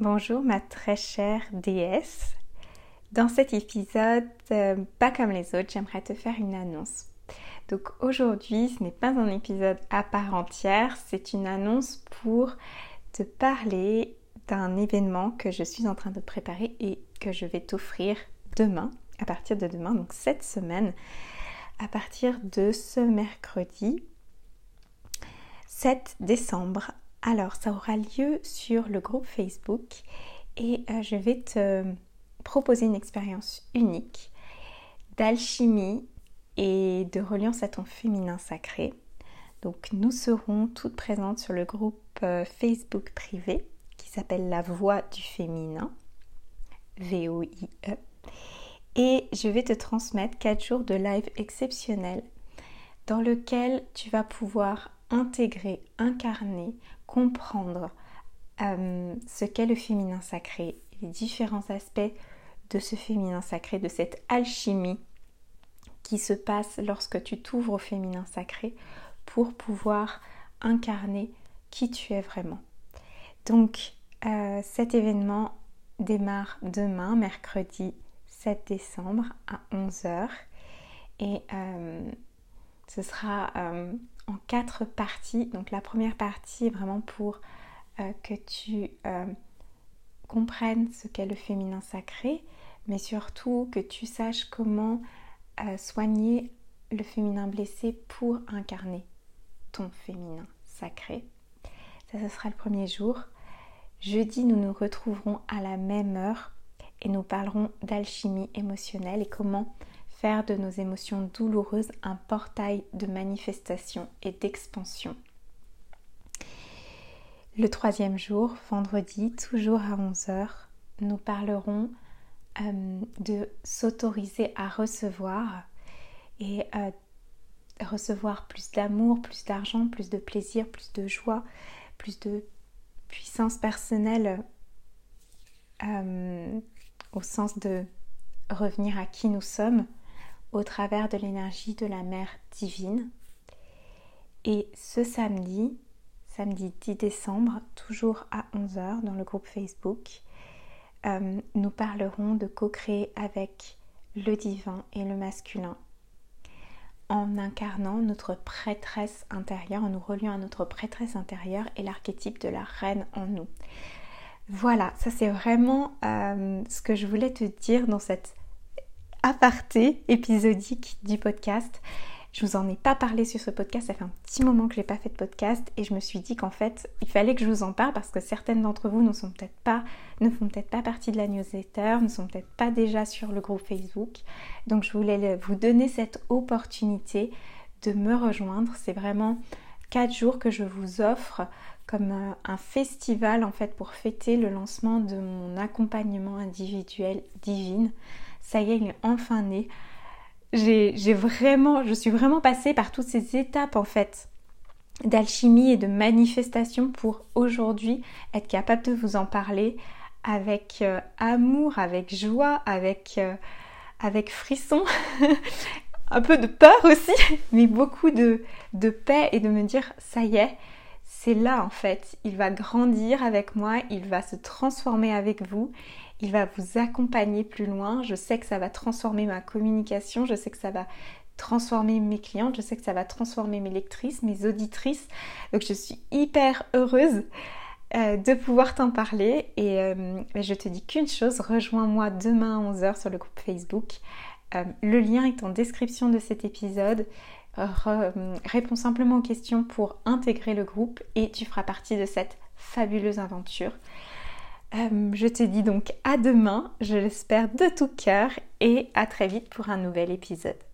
Bonjour ma très chère déesse. Dans cet épisode, euh, pas comme les autres, j'aimerais te faire une annonce. Donc aujourd'hui, ce n'est pas un épisode à part entière, c'est une annonce pour te parler d'un événement que je suis en train de préparer et que je vais t'offrir demain, à partir de demain, donc cette semaine, à partir de ce mercredi 7 décembre alors, ça aura lieu sur le groupe Facebook et euh, je vais te proposer une expérience unique d'alchimie et de reliance à ton féminin sacré. Donc, nous serons toutes présentes sur le groupe euh, Facebook privé qui s'appelle La Voix du Féminin, V-O-I-E. Et je vais te transmettre 4 jours de live exceptionnels dans lequel tu vas pouvoir intégrer, incarner, comprendre euh, ce qu'est le féminin sacré, les différents aspects de ce féminin sacré, de cette alchimie qui se passe lorsque tu t'ouvres au féminin sacré pour pouvoir incarner qui tu es vraiment. Donc euh, cet événement démarre demain, mercredi 7 décembre à 11h et euh, ce sera en quatre parties. Donc la première partie est vraiment pour euh, que tu euh, comprennes ce qu'est le féminin sacré, mais surtout que tu saches comment euh, soigner le féminin blessé pour incarner ton féminin sacré. Ça, ce sera le premier jour. Jeudi, nous nous retrouverons à la même heure et nous parlerons d'alchimie émotionnelle et comment faire de nos émotions douloureuses un portail de manifestation et d'expansion. Le troisième jour, vendredi, toujours à 11h, nous parlerons euh, de s'autoriser à recevoir et euh, recevoir plus d'amour, plus d'argent, plus de plaisir, plus de joie, plus de puissance personnelle euh, au sens de revenir à qui nous sommes au travers de l'énergie de la mère divine. Et ce samedi, samedi 10 décembre, toujours à 11h dans le groupe Facebook, euh, nous parlerons de co-créer avec le divin et le masculin en incarnant notre prêtresse intérieure, en nous reliant à notre prêtresse intérieure et l'archétype de la reine en nous. Voilà, ça c'est vraiment euh, ce que je voulais te dire dans cette aparté épisodique du podcast. Je vous en ai pas parlé sur ce podcast, ça fait un petit moment que j'ai pas fait de podcast et je me suis dit qu'en fait, il fallait que je vous en parle parce que certaines d'entre vous ne sont peut-être pas ne font peut-être pas partie de la newsletter, ne sont peut-être pas déjà sur le groupe Facebook. Donc je voulais vous donner cette opportunité de me rejoindre. C'est vraiment quatre jours que je vous offre comme euh, un festival en fait pour fêter le lancement de mon accompagnement individuel divine ça y est, il est enfin né. J'ai vraiment, je suis vraiment passée par toutes ces étapes en fait d'alchimie et de manifestation pour aujourd'hui être capable de vous en parler avec euh, amour, avec joie, avec, euh, frisson, un peu de peur aussi, mais beaucoup de paix et de me dire ça y est, c'est là en fait, il va grandir avec moi, il va se transformer avec vous il va vous accompagner plus loin. Je sais que ça va transformer ma communication, je sais que ça va transformer mes clientes, je sais que ça va transformer mes lectrices, mes auditrices. Donc je suis hyper heureuse euh, de pouvoir t'en parler et euh, je te dis qu'une chose, rejoins-moi demain à 11h sur le groupe Facebook. Euh, le lien est en description de cet épisode. Réponds simplement aux questions pour intégrer le groupe et tu feras partie de cette fabuleuse aventure. Euh, je te dis donc à demain, je l'espère de tout cœur, et à très vite pour un nouvel épisode.